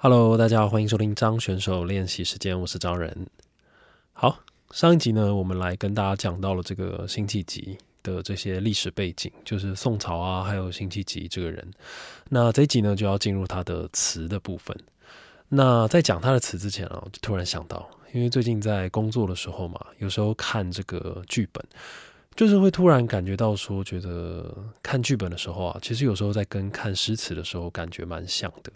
Hello，大家好，欢迎收听张选手练习时间，我是张仁。好，上一集呢，我们来跟大家讲到了这个辛弃疾的这些历史背景，就是宋朝啊，还有辛弃疾这个人。那这一集呢，就要进入他的词的部分。那在讲他的词之前啊，就突然想到，因为最近在工作的时候嘛，有时候看这个剧本。就是会突然感觉到说，觉得看剧本的时候啊，其实有时候在跟看诗词的时候感觉蛮像的。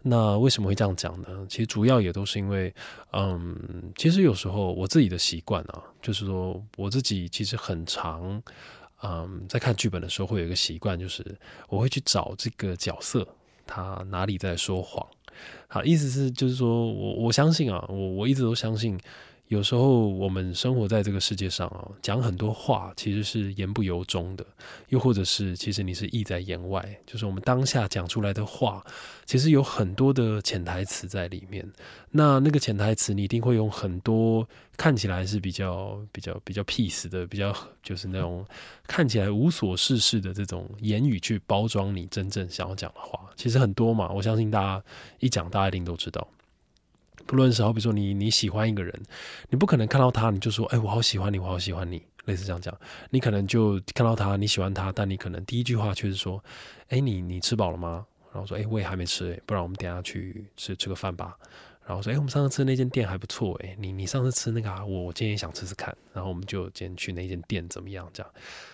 那为什么会这样讲呢？其实主要也都是因为，嗯，其实有时候我自己的习惯啊，就是说我自己其实很常，嗯，在看剧本的时候会有一个习惯，就是我会去找这个角色他哪里在说谎。好，意思是就是说我我相信啊，我我一直都相信。有时候我们生活在这个世界上啊，讲很多话其实是言不由衷的，又或者是其实你是意在言外，就是我们当下讲出来的话，其实有很多的潜台词在里面。那那个潜台词，你一定会用很多看起来是比较比较比较 peace 的，比较就是那种看起来无所事事的这种言语去包装你真正想要讲的话。其实很多嘛，我相信大家一讲，大家一定都知道。不论是好比说你你喜欢一个人，你不可能看到他你就说，哎，我好喜欢你，我好喜欢你，类似这样讲。你可能就看到他，你喜欢他，但你可能第一句话却是说，哎，你你吃饱了吗？然后说，哎，我也还没吃，哎，不然我们等下去吃吃个饭吧。然后说，哎，我们上次吃那间店还不错，哎，你你上次吃那个啊，我我今天也想吃吃看。然后我们就今天去那间店怎么样？这样，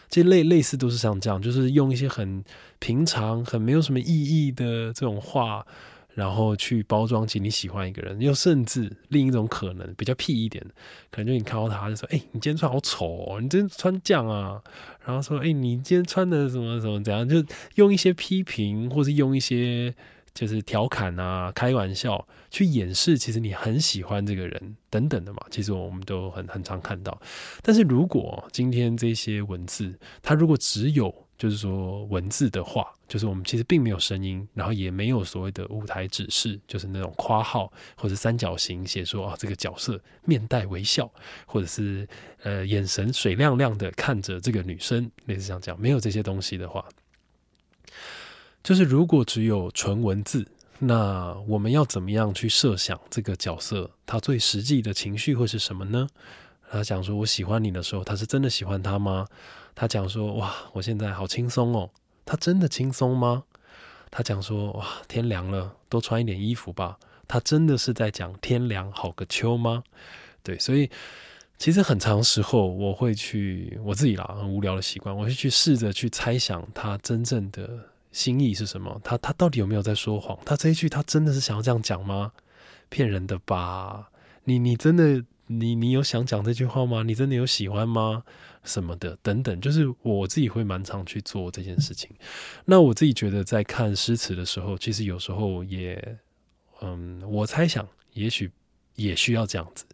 这类类似都是像这样，就是用一些很平常、很没有什么意义的这种话。然后去包装起你喜欢一个人，又甚至另一种可能比较屁一点，可能就你看到他就说：“哎，你今天穿好丑哦，你今天穿这样啊。”然后说：“哎，你今天穿的什么什么怎样？”就用一些批评，或是用一些就是调侃啊、开玩笑去掩饰，其实你很喜欢这个人等等的嘛。其实我们都很很常看到。但是如果今天这些文字，它如果只有就是说文字的话，就是我们其实并没有声音，然后也没有所谓的舞台指示，就是那种括号或者三角形写说啊这个角色面带微笑，或者是呃眼神水亮亮的看着这个女生，类似这样讲，没有这些东西的话，就是如果只有纯文字，那我们要怎么样去设想这个角色他最实际的情绪会是什么呢？他讲说我喜欢你的时候，他是真的喜欢他吗？他讲说：“哇，我现在好轻松哦。”他真的轻松吗？他讲说：“哇，天凉了，多穿一点衣服吧。”他真的是在讲天凉好个秋吗？对，所以其实很长时候我会去我自己啦，很无聊的习惯，我会去试着去猜想他真正的心意是什么。他他到底有没有在说谎？他这一句他真的是想要这样讲吗？骗人的吧？你你真的？你你有想讲这句话吗？你真的有喜欢吗？什么的等等，就是我自己会蛮常去做这件事情。那我自己觉得，在看诗词的时候，其实有时候也，嗯，我猜想也许也需要这样子。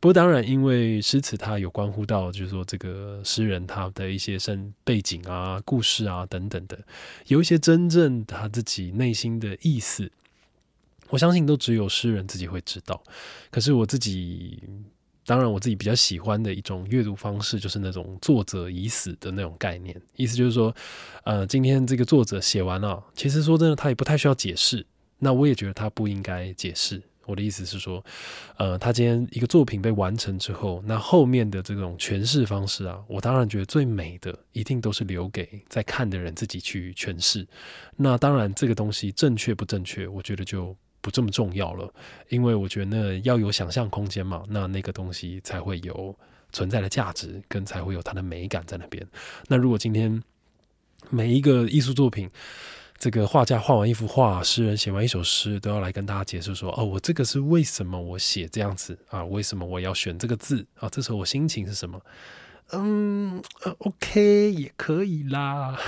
不过当然，因为诗词它有关乎到，就是说这个诗人他的一些生背景啊、故事啊等等的，有一些真正他自己内心的意思，我相信都只有诗人自己会知道。可是我自己。当然，我自己比较喜欢的一种阅读方式，就是那种作者已死的那种概念。意思就是说，呃，今天这个作者写完了，其实说真的，他也不太需要解释。那我也觉得他不应该解释。我的意思是说，呃，他今天一个作品被完成之后，那后面的这种诠释方式啊，我当然觉得最美的一定都是留给在看的人自己去诠释。那当然，这个东西正确不正确，我觉得就。不这么重要了，因为我觉得要有想象空间嘛，那那个东西才会有存在的价值，跟才会有它的美感在那边。那如果今天每一个艺术作品，这个画家画完一幅画，诗人写完一首诗，都要来跟大家解释说：哦，我这个是为什么我写这样子啊？为什么我要选这个字啊？这时候我心情是什么？嗯，，OK 也可以啦，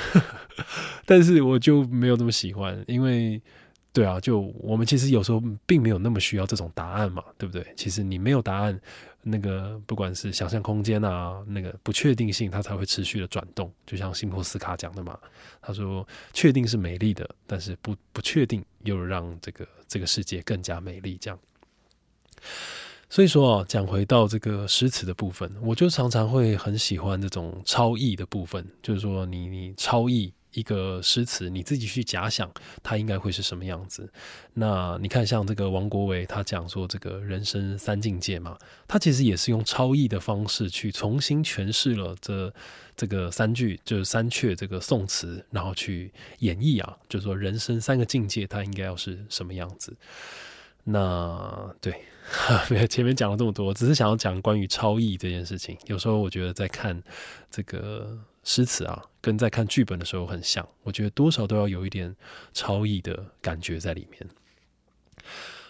但是我就没有那么喜欢，因为。对啊，就我们其实有时候并没有那么需要这种答案嘛，对不对？其实你没有答案，那个不管是想象空间啊，那个不确定性，它才会持续的转动。就像辛波斯卡讲的嘛，他说：“确定是美丽的，但是不不确定又让这个这个世界更加美丽。”这样。所以说啊，讲回到这个诗词的部分，我就常常会很喜欢这种超意的部分，就是说你你超意一个诗词，你自己去假想它应该会是什么样子。那你看，像这个王国维，他讲说这个人生三境界嘛，他其实也是用超意的方式去重新诠释了这这个三句，就是三阙这个宋词，然后去演绎啊，就是说人生三个境界，它应该要是什么样子。那对，没有前面讲了这么多，只是想要讲关于超译这件事情。有时候我觉得在看这个。诗词啊，跟在看剧本的时候很像，我觉得多少都要有一点超意的感觉在里面。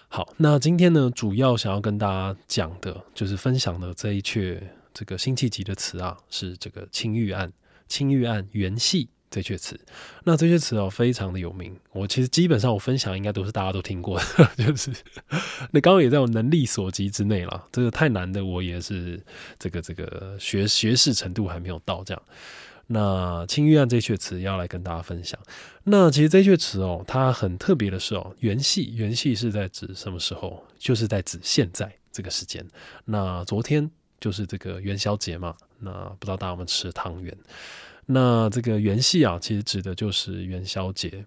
好，那今天呢，主要想要跟大家讲的，就是分享的这一阙这个辛弃疾的词啊，是这个《青玉案》《青玉案》元戏这阙词。那这阙词哦，非常的有名，我其实基本上我分享应该都是大家都听过的，就是那刚刚也在我能力所及之内了。这个太难的，我也是这个这个学学识程度还没有到这样。那《青玉案》这阙词要来跟大家分享。那其实这阙词哦，它很特别的是哦，元夕，元夕是在指什么时候？就是在指现在这个时间。那昨天就是这个元宵节嘛。那不知道大家有没有吃汤圆？那这个元夕啊，其实指的就是元宵节。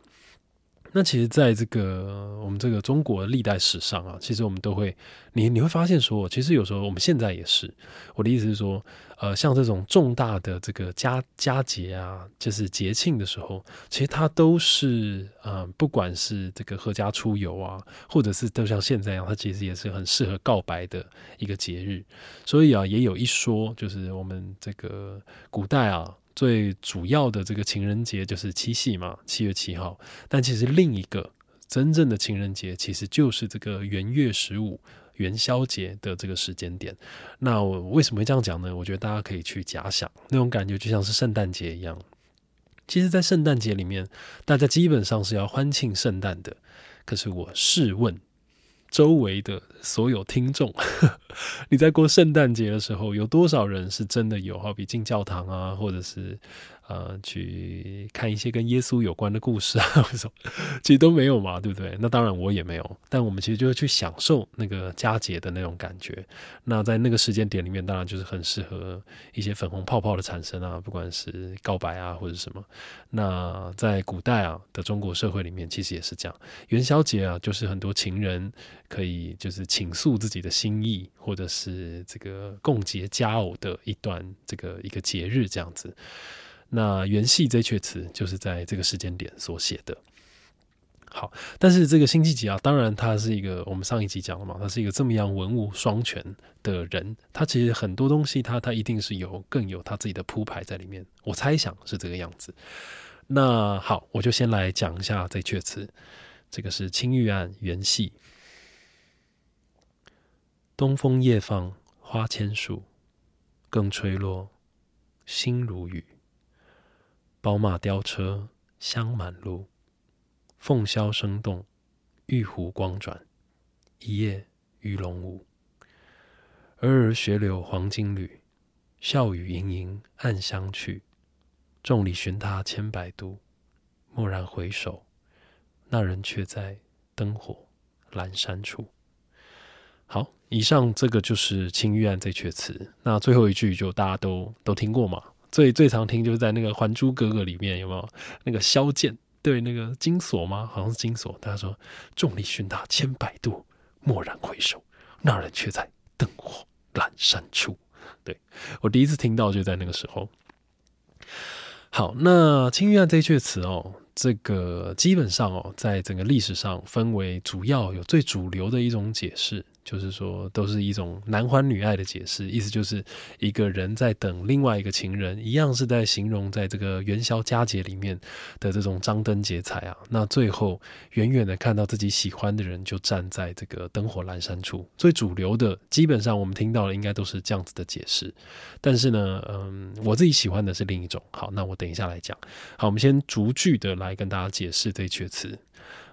那其实，在这个我们这个中国历代史上啊，其实我们都会，你你会发现说，其实有时候我们现在也是，我的意思是说，呃，像这种重大的这个佳佳节啊，就是节庆的时候，其实它都是，嗯，不管是这个阖家出游啊，或者是都像现在一样，它其实也是很适合告白的一个节日。所以啊，也有一说，就是我们这个古代啊。最主要的这个情人节就是七夕嘛，七月七号。但其实另一个真正的情人节，其实就是这个元月十五元宵节的这个时间点。那我为什么会这样讲呢？我觉得大家可以去假想那种感觉，就像是圣诞节一样。其实，在圣诞节里面，大家基本上是要欢庆圣诞的。可是我试问。周围的所有听众，你在过圣诞节的时候，有多少人是真的有？好比进教堂啊，或者是。呃，去看一些跟耶稣有关的故事啊，什么其实都没有嘛，对不对？那当然我也没有，但我们其实就是去享受那个佳节的那种感觉。那在那个时间点里面，当然就是很适合一些粉红泡泡的产生啊，不管是告白啊或者什么。那在古代啊的中国社会里面，其实也是这样。元宵节啊，就是很多情人可以就是倾诉自己的心意，或者是这个共结佳偶的一段这个一个节日这样子。那元系这阙词就是在这个时间点所写的。好，但是这个辛弃疾啊，当然他是一个我们上一集讲了嘛，他是一个这么样文武双全的人，他其实很多东西他他一定是有更有他自己的铺排在里面。我猜想是这个样子。那好，我就先来讲一下这阙词，这个是《青玉案·元系》：东风夜放花千树，更吹落，星如雨。宝马雕车香满路，凤箫声动，玉壶光转，一夜鱼龙舞。尔尔雪柳黄金缕，笑语盈盈暗香去。众里寻他千百度，蓦然回首，那人却在灯火阑珊处。好，以上这个就是《青玉案》这阙词。那最后一句就大家都都听过嘛？最最常听就是在那个《还珠格格》里面有没有那个萧剑对那个金锁吗？好像是金锁。他说：“众里寻他千百度，蓦然回首，那人却在灯火阑珊处。”对我第一次听到就在那个时候。好，那《青玉案》这阙词哦，这个基本上哦，在整个历史上分为主要有最主流的一种解释。就是说，都是一种男欢女爱的解释，意思就是一个人在等另外一个情人，一样是在形容在这个元宵佳节里面的这种张灯结彩啊。那最后远远的看到自己喜欢的人就站在这个灯火阑珊处。最主流的，基本上我们听到的应该都是这样子的解释。但是呢，嗯，我自己喜欢的是另一种。好，那我等一下来讲。好，我们先逐句的来跟大家解释这阙词。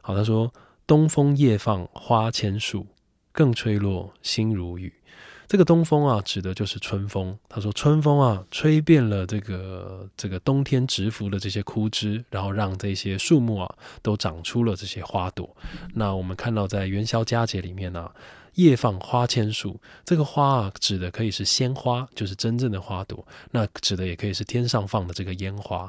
好，他说：“东风夜放花千树。”更吹落，星如雨。这个东风啊，指的就是春风。他说，春风啊，吹遍了这个这个冬天植伏的这些枯枝，然后让这些树木啊，都长出了这些花朵。那我们看到，在元宵佳节里面呢，夜放花千树。这个花啊，指的可以是鲜花，就是真正的花朵；那指的也可以是天上放的这个烟花。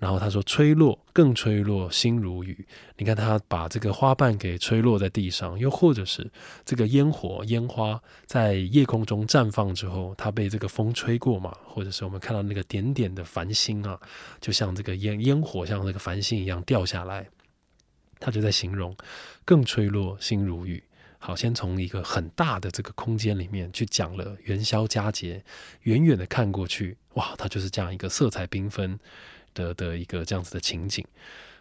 然后他说：“吹落，更吹落，心如雨。”你看他把这个花瓣给吹落在地上，又或者是这个烟火、烟花在夜空中绽放之后，它被这个风吹过嘛，或者是我们看到那个点点的繁星啊，就像这个烟烟火像那个繁星一样掉下来。他就在形容“更吹落，心如雨”。好，先从一个很大的这个空间里面去讲了元宵佳节，远远的看过去，哇，它就是这样一个色彩缤纷。的的一个这样子的情景，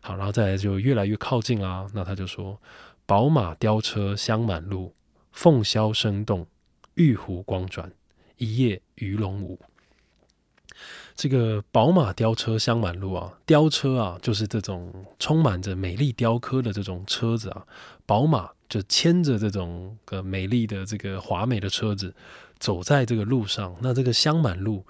好，然后再来就越来越靠近啦。那他就说：“宝马雕车香满路，凤箫声动，玉壶光转，一夜鱼龙舞。”这个宝马雕车香满路啊，雕车啊，就是这种充满着美丽雕刻的这种车子啊。宝马就牵着这种个美丽的这个华美的车子，走在这个路上。那这个香满路。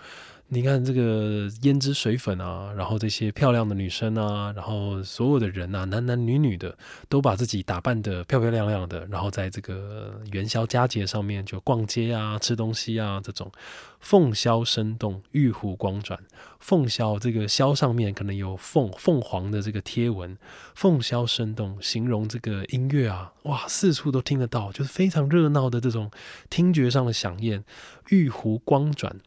你看这个胭脂水粉啊，然后这些漂亮的女生啊，然后所有的人啊，男男女女的，都把自己打扮的漂漂亮亮的，然后在这个元宵佳节上面就逛街啊、吃东西啊，这种凤箫声动，玉壶光转。凤箫这个箫上面可能有凤凤凰的这个贴纹，凤箫声动，形容这个音乐啊，哇，四处都听得到，就是非常热闹的这种听觉上的响应。玉壶光转。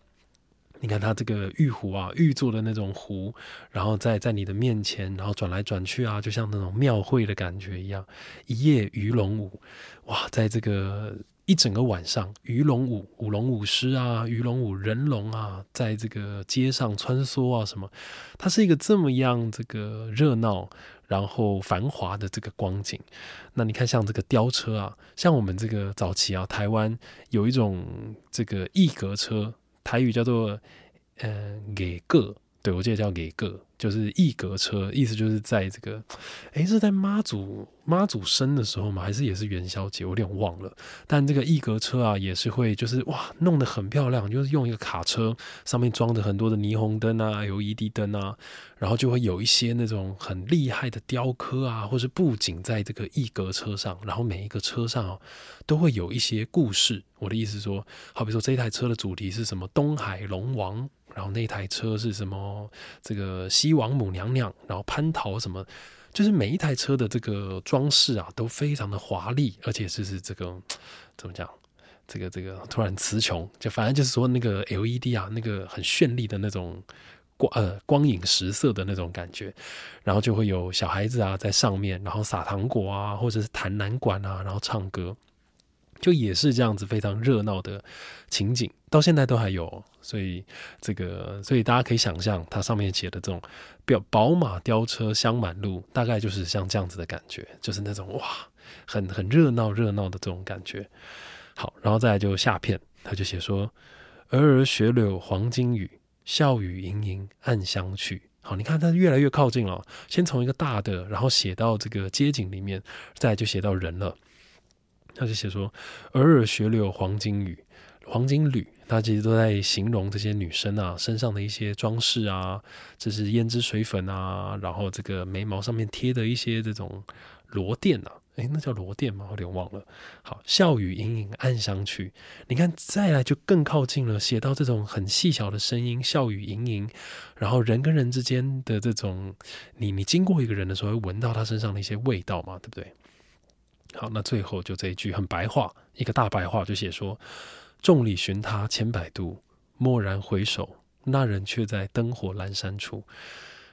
你看它这个玉壶啊，玉做的那种壶，然后在在你的面前，然后转来转去啊，就像那种庙会的感觉一样。一夜鱼龙舞，哇，在这个一整个晚上，鱼龙舞、舞龙舞狮啊，鱼龙舞人龙啊，在这个街上穿梭啊，什么，它是一个这么样这个热闹，然后繁华的这个光景。那你看，像这个雕车啊，像我们这个早期啊，台湾有一种这个艺格车。台语叫做“呃给个”，对我记得叫“给个”，就是一格车，意思就是在这个，诶，是在妈祖妈祖生的时候吗？还是也是元宵节？我有点忘了。但这个一格车啊，也是会就是哇，弄得很漂亮，就是用一个卡车上面装着很多的霓虹灯啊、LED 灯啊，然后就会有一些那种很厉害的雕刻啊，或是布景在这个一格车上，然后每一个车上都会有一些故事。我的意思说，好比说这一台车的主题是什么？东海龙王，然后那台车是什么？这个西王母娘娘，然后蟠桃什么？就是每一台车的这个装饰啊，都非常的华丽，而且就是这个怎么讲？这个这个突然词穷，就反正就是说那个 LED 啊，那个很绚丽的那种光呃光影十色的那种感觉，然后就会有小孩子啊在上面，然后撒糖果啊，或者是弹南管啊，然后唱歌。就也是这样子非常热闹的情景，到现在都还有，所以这个，所以大家可以想象，它上面写的这种“表宝马雕车香满路”，大概就是像这样子的感觉，就是那种哇，很很热闹热闹的这种感觉。好，然后再就下片，他就写说：“儿儿雪柳黄金雨，笑语盈盈暗香去。”好，你看它越来越靠近了，先从一个大的，然后写到这个街景里面，再就写到人了。他就写说：“尔尔雪柳黄金缕，黄金缕。”他其实都在形容这些女生啊身上的一些装饰啊，这是胭脂水粉啊，然后这个眉毛上面贴的一些这种罗垫啊，诶，那叫罗垫吗？有点忘了。好，笑语盈盈暗香去。你看，再来就更靠近了，写到这种很细小的声音，笑语盈盈，然后人跟人之间的这种，你你经过一个人的时候，会闻到他身上的一些味道嘛，对不对？好，那最后就这一句很白话，一个大白话就写说：“众里寻他千百度，蓦然回首，那人却在灯火阑珊处。”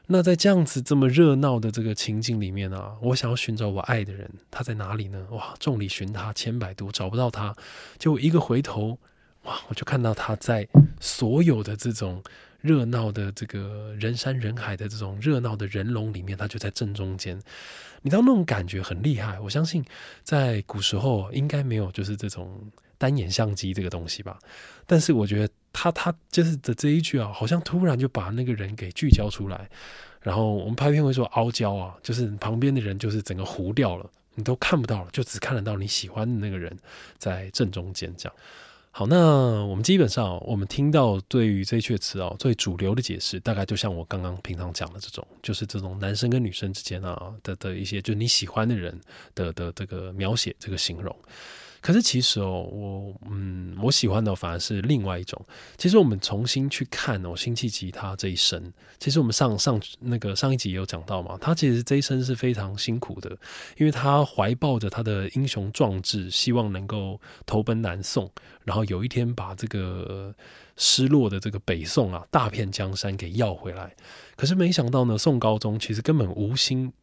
那在这样子这么热闹的这个情景里面啊，我想要寻找我爱的人，他在哪里呢？哇，众里寻他千百度，找不到他，就一个回头，哇，我就看到他在所有的这种。热闹的这个人山人海的这种热闹的人龙里面，他就在正中间。你知道那种感觉很厉害。我相信在古时候应该没有就是这种单眼相机这个东西吧。但是我觉得他他就是的这一句啊，好像突然就把那个人给聚焦出来。然后我们拍片会说凹焦啊，就是旁边的人就是整个糊掉了，你都看不到了，就只看得到你喜欢的那个人在正中间这样。好，那我们基本上，我们听到对于这一阙词哦，最主流的解释，大概就像我刚刚平常讲的这种，就是这种男生跟女生之间啊的的一些，就你喜欢的人的的这个描写，这个形容。可是其实哦，我嗯，我喜欢的反而是另外一种。其实我们重新去看哦，辛弃疾他这一生，其实我们上上那个上一集也有讲到嘛，他其实这一生是非常辛苦的，因为他怀抱着他的英雄壮志，希望能够投奔南宋，然后有一天把这个失落的这个北宋啊大片江山给要回来。可是没想到呢，宋高宗其实根本无心。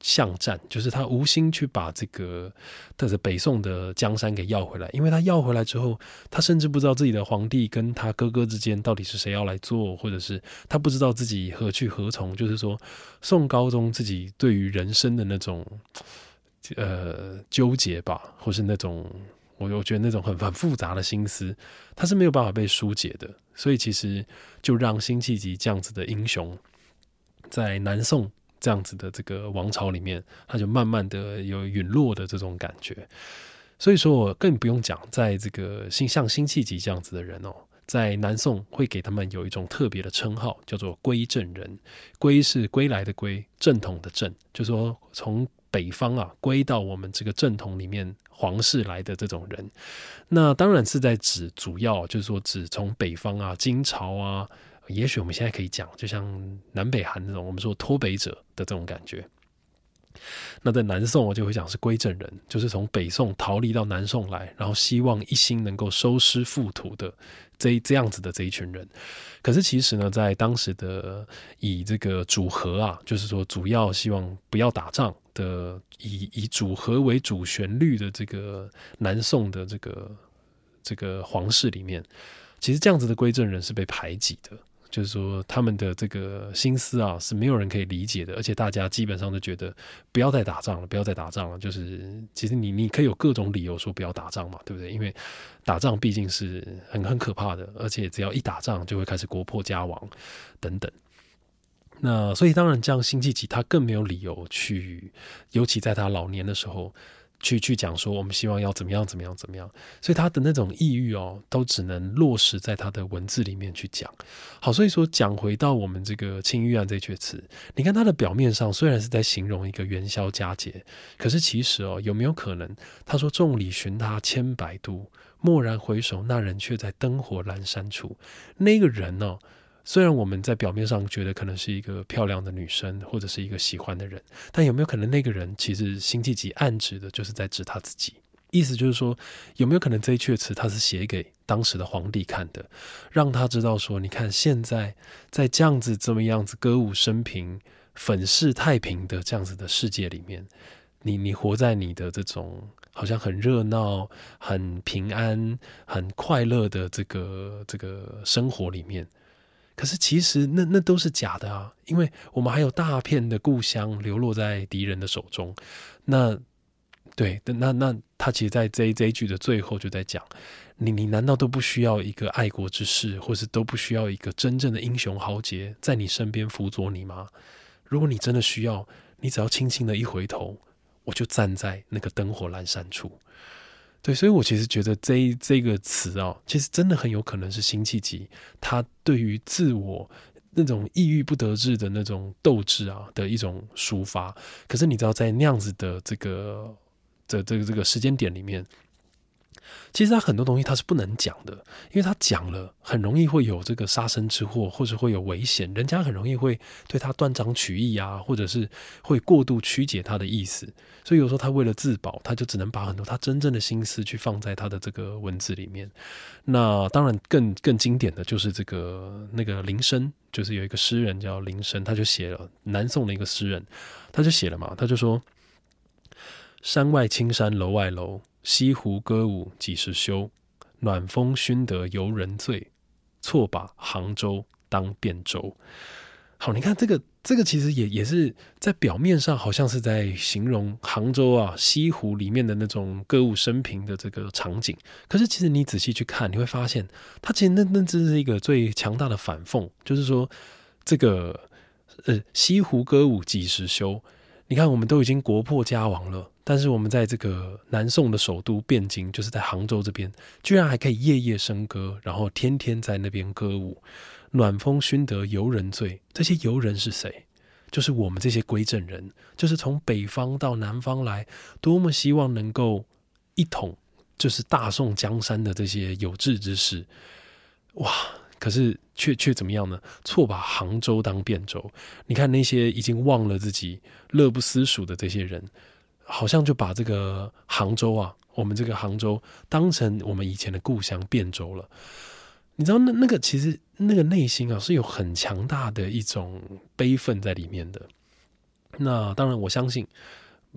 巷战就是他无心去把这个他的北宋的江山给要回来，因为他要回来之后，他甚至不知道自己的皇帝跟他哥哥之间到底是谁要来做，或者是他不知道自己何去何从。就是说，宋高宗自己对于人生的那种呃纠结吧，或是那种我我觉得那种很很复杂的心思，他是没有办法被疏解的。所以其实就让辛弃疾这样子的英雄在南宋。这样子的这个王朝里面，他就慢慢的有陨落的这种感觉。所以说我更不用讲，在这个新像辛弃疾这样子的人哦，在南宋会给他们有一种特别的称号，叫做归正人。归是归来的归，正统的正，就说从北方啊归到我们这个正统里面皇室来的这种人。那当然是在指主要就是说指从北方啊金朝啊。也许我们现在可以讲，就像南北韩那种，我们说脱北者的这种感觉。那在南宋，我就会讲是归正人，就是从北宋逃离到南宋来，然后希望一心能够收师复土的这这样子的这一群人。可是其实呢，在当时的以这个组合啊，就是说主要希望不要打仗的，以以组合为主旋律的这个南宋的这个这个皇室里面，其实这样子的归正人是被排挤的。就是说，他们的这个心思啊，是没有人可以理解的，而且大家基本上都觉得不要再打仗了，不要再打仗了。就是其实你你可以有各种理由说不要打仗嘛，对不对？因为打仗毕竟是很很可怕的，而且只要一打仗就会开始国破家亡等等。那所以当然，这样辛弃疾他更没有理由去，尤其在他老年的时候。去去讲说，我们希望要怎么样怎么样怎么样，所以他的那种抑郁哦，都只能落实在他的文字里面去讲。好，所以说讲回到我们这个《青玉案》这阙词，你看它的表面上虽然是在形容一个元宵佳节，可是其实哦，有没有可能他说“众里寻他千百度，蓦然回首，那人却在灯火阑珊处”，那个人呢？虽然我们在表面上觉得可能是一个漂亮的女生，或者是一个喜欢的人，但有没有可能那个人其实辛弃疾暗指的就是在指他自己？意思就是说，有没有可能这一阙词他是写给当时的皇帝看的，让他知道说，你看现在在这样子这么样子歌舞升平、粉饰太平的这样子的世界里面，你你活在你的这种好像很热闹、很平安、很快乐的这个这个生活里面。可是其实那那都是假的啊，因为我们还有大片的故乡流落在敌人的手中。那对，那那他其实，在这这一句的最后就在讲：你你难道都不需要一个爱国之士，或是都不需要一个真正的英雄豪杰在你身边辅佐你吗？如果你真的需要，你只要轻轻的一回头，我就站在那个灯火阑珊处。对，所以我其实觉得这这个词啊，其实真的很有可能是辛弃疾他对于自我那种抑郁不得志的那种斗志啊的一种抒发。可是你知道，在那样子的这个的这个这个时间点里面。其实他很多东西他是不能讲的，因为他讲了很容易会有这个杀身之祸，或者会有危险，人家很容易会对他断章取义啊，或者是会过度曲解他的意思。所以有时候他为了自保，他就只能把很多他真正的心思去放在他的这个文字里面。那当然更更经典的就是这个那个林升，就是有一个诗人叫林升，他就写了南宋的一个诗人，他就写了嘛，他就说：山外青山楼外楼。西湖歌舞几时休？暖风熏得游人醉，错把杭州当汴州。好，你看这个，这个其实也也是在表面上好像是在形容杭州啊西湖里面的那种歌舞升平的这个场景。可是其实你仔细去看，你会发现，它其实那那只是一个最强大的反讽，就是说这个呃西湖歌舞几时休？你看，我们都已经国破家亡了。但是我们在这个南宋的首都汴京，就是在杭州这边，居然还可以夜夜笙歌，然后天天在那边歌舞，暖风熏得游人醉。这些游人是谁？就是我们这些归正人，就是从北方到南方来，多么希望能够一统就是大宋江山的这些有志之士，哇！可是却却怎么样呢？错把杭州当汴州。你看那些已经忘了自己乐不思蜀的这些人，好像就把这个杭州啊，我们这个杭州当成我们以前的故乡汴州了。你知道那那个其实那个内心啊是有很强大的一种悲愤在里面的。那当然，我相信，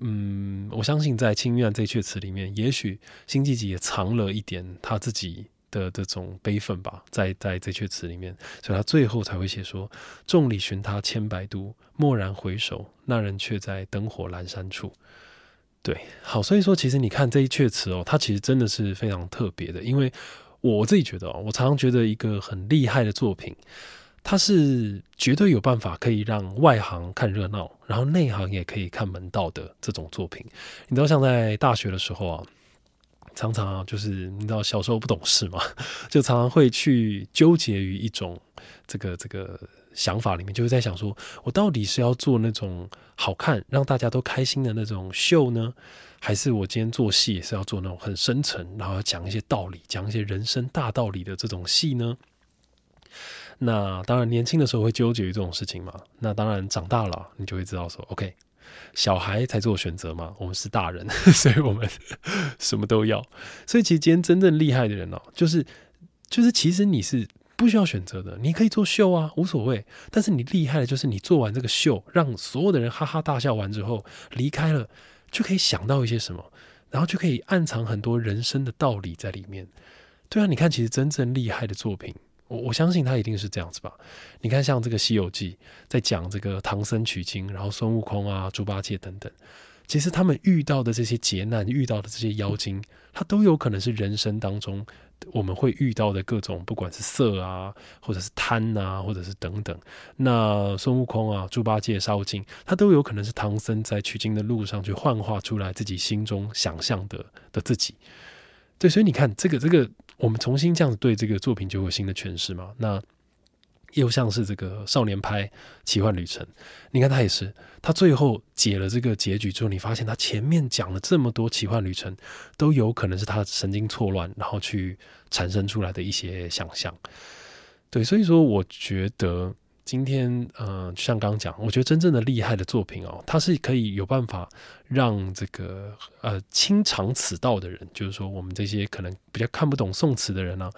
嗯，我相信在《清玉案》这阙词里面，也许辛弃疾也藏了一点他自己的这种悲愤吧，在在这阙词里面，所以他最后才会写说：“众里寻他千百度，蓦然回首，那人却在灯火阑珊处。”对，好，所以说其实你看这一阙词哦，它其实真的是非常特别的，因为我自己觉得哦，我常常觉得一个很厉害的作品。它是绝对有办法可以让外行看热闹，然后内行也可以看门道的这种作品。你知道，像在大学的时候啊，常常，就是你知道小时候不懂事嘛，就常常会去纠结于一种这个这个想法里面，就是在想说，我到底是要做那种好看让大家都开心的那种秀呢，还是我今天做戏也是要做那种很深沉，然后讲一些道理，讲一些人生大道理的这种戏呢？那当然，年轻的时候会纠结于这种事情嘛。那当然，长大了你就会知道说，OK，小孩才做选择嘛。我们是大人，所以我们 什么都要。所以其实今天真正厉害的人哦，就是就是其实你是不需要选择的，你可以做秀啊，无所谓。但是你厉害的就是你做完这个秀，让所有的人哈哈大笑完之后离开了，就可以想到一些什么，然后就可以暗藏很多人生的道理在里面。对啊，你看，其实真正厉害的作品。我我相信他一定是这样子吧？你看，像这个《西游记》在讲这个唐僧取经，然后孙悟空啊、猪八戒等等，其实他们遇到的这些劫难、遇到的这些妖精，它都有可能是人生当中我们会遇到的各种，不管是色啊，或者是贪啊，或者是等等。那孙悟空啊、猪八戒、沙悟净，他都有可能是唐僧在取经的路上去幻化出来自己心中想象的的自己。对，所以你看，这个这个。我们重新这样子对这个作品就有新的诠释嘛？那又像是这个少年派奇幻旅程，你看他也是，他最后解了这个结局之后，你发现他前面讲了这么多奇幻旅程，都有可能是他神经错乱，然后去产生出来的一些想象。对，所以说我觉得。今天，呃，像刚刚讲，我觉得真正的厉害的作品哦，它是可以有办法让这个呃清尝此道的人，就是说我们这些可能比较看不懂宋词的人呢，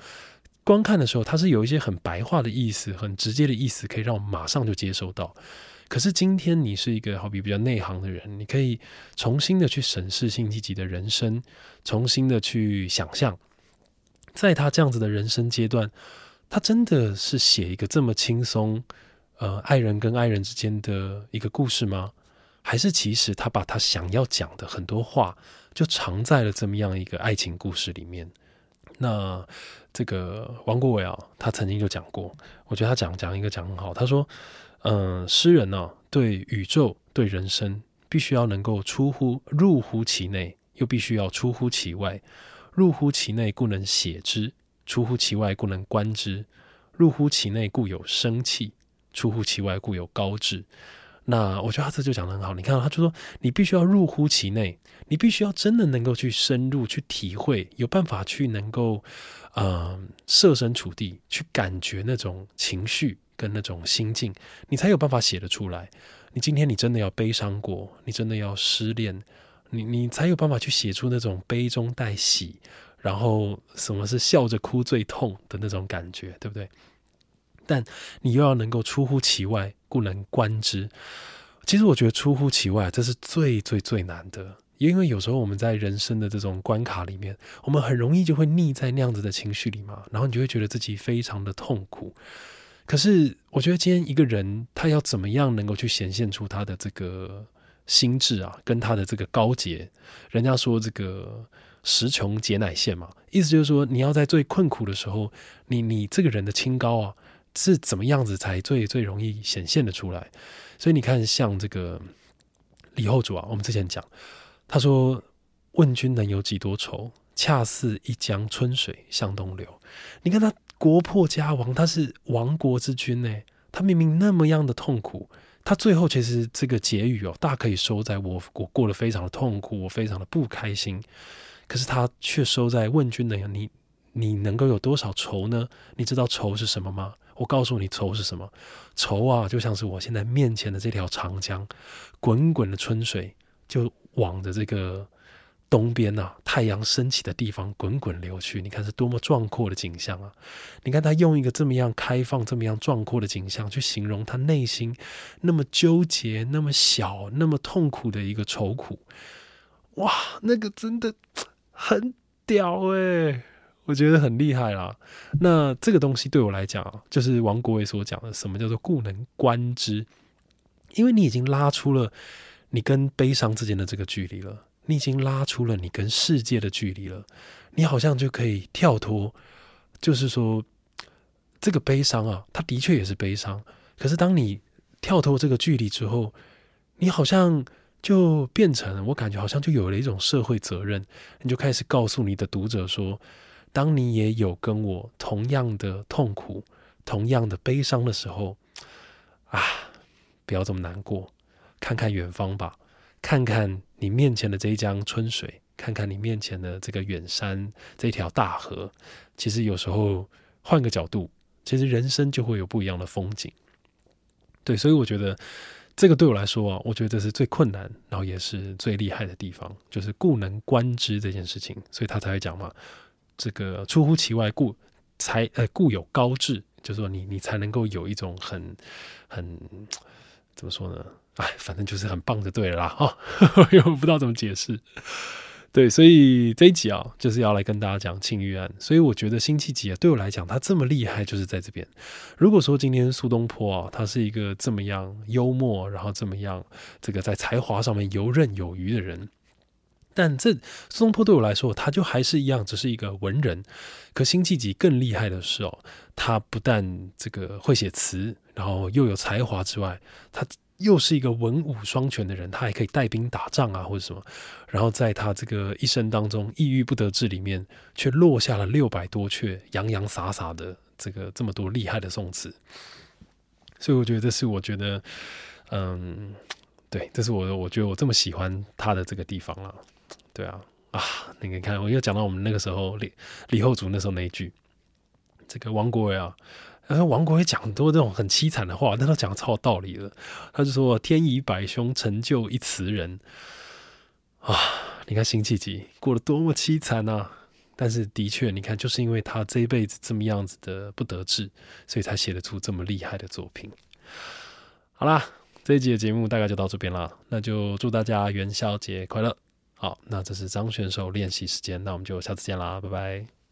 观看的时候，它是有一些很白话的意思，很直接的意思，可以让我马上就接收到。可是今天你是一个好比比较内行的人，你可以重新的去审视辛弃疾的人生，重新的去想象，在他这样子的人生阶段。他真的是写一个这么轻松，呃，爱人跟爱人之间的一个故事吗？还是其实他把他想要讲的很多话，就藏在了这么样一个爱情故事里面？那这个王国维啊，他曾经就讲过，我觉得他讲讲一个讲很好。他说，嗯，诗人呢，对宇宙、对人生，必须要能够出乎入乎其内，又必须要出乎其外。入乎其内，故能写之。出乎其外，故能观之；入乎其内，故有生气；出乎其外，故有高致。那我觉得他这就讲得很好。你看，他就说，你必须要入乎其内，你必须要真的能够去深入去体会，有办法去能够，嗯，设身处地去感觉那种情绪跟那种心境，你才有办法写得出来。你今天你真的要悲伤过，你真的要失恋，你你才有办法去写出那种悲中带喜。然后什么是笑着哭最痛的那种感觉，对不对？但你又要能够出乎其外，故能观之。其实我觉得出乎其外，这是最最最难的，因为有时候我们在人生的这种关卡里面，我们很容易就会腻在那样子的情绪里嘛，然后你就会觉得自己非常的痛苦。可是我觉得今天一个人他要怎么样能够去显现出他的这个心智啊，跟他的这个高洁，人家说这个。时穷节乃现嘛，意思就是说，你要在最困苦的时候，你你这个人的清高啊，是怎么样子才最最容易显现的出来？所以你看，像这个李后主啊，我们之前讲，他说：“问君能有几多愁？恰似一江春水向东流。”你看他国破家亡，他是亡国之君呢，他明明那么样的痛苦，他最后其实这个结语哦，大可以收在我我过得非常的痛苦，我非常的不开心。可是他却收在问君能有你，你能够有多少愁呢？你知道愁是什么吗？我告诉你，愁是什么？愁啊，就像是我现在面前的这条长江，滚滚的春水就往着这个。东边呐，太阳升起的地方滚滚流去，你看是多么壮阔的景象啊！你看他用一个这么样开放、这么样壮阔的景象去形容他内心那么纠结、那么小、那么痛苦的一个愁苦，哇，那个真的很屌哎！我觉得很厉害啦。那这个东西对我来讲，就是王国维所讲的，什么叫做故能观之？因为你已经拉出了你跟悲伤之间的这个距离了。你已经拉出了你跟世界的距离了，你好像就可以跳脱，就是说，这个悲伤啊，它的确也是悲伤。可是当你跳脱这个距离之后，你好像就变成，我感觉好像就有了一种社会责任，你就开始告诉你的读者说，当你也有跟我同样的痛苦、同样的悲伤的时候，啊，不要这么难过，看看远方吧，看看。你面前的这一江春水，看看你面前的这个远山，这条大河，其实有时候换个角度，其实人生就会有不一样的风景。对，所以我觉得这个对我来说啊，我觉得是最困难，然后也是最厉害的地方，就是故能观之这件事情。所以他才会讲嘛，这个出乎其外，故才呃故有高志，就是说你你才能够有一种很很怎么说呢？哎，反正就是很棒就对了啦，哈，我不知道怎么解释。对，所以这一集啊，就是要来跟大家讲庆余案。所以我觉得辛弃疾啊，对我来讲，他这么厉害，就是在这边。如果说今天苏东坡啊，他是一个这么样幽默，然后这么样这个在才华上面游刃有余的人，但这苏东坡对我来说，他就还是一样，只是一个文人。可辛弃疾更厉害的是哦，他不但这个会写词，然后又有才华之外，他。又是一个文武双全的人，他还可以带兵打仗啊，或者什么。然后在他这个一生当中，抑郁不得志里面，却落下了六百多阙洋洋洒洒的这个这么多厉害的宋词。所以我觉得这是我觉得，嗯，对，这是我我觉得我这么喜欢他的这个地方了。对啊，啊，你看，我又讲到我们那个时候李李后主那时候那一句，这个王国维啊。然后王国维讲很多这种很凄惨的话，但他讲的超有道理的。他就说：“天以百凶成就一词人。”啊，你看辛弃疾过得多么凄惨啊！但是的确，你看，就是因为他这一辈子这么样子的不得志，所以才写得出这么厉害的作品。好啦，这一集的节目大概就到这边啦。那就祝大家元宵节快乐！好，那这是张选手练习时间，那我们就下次见啦，拜拜。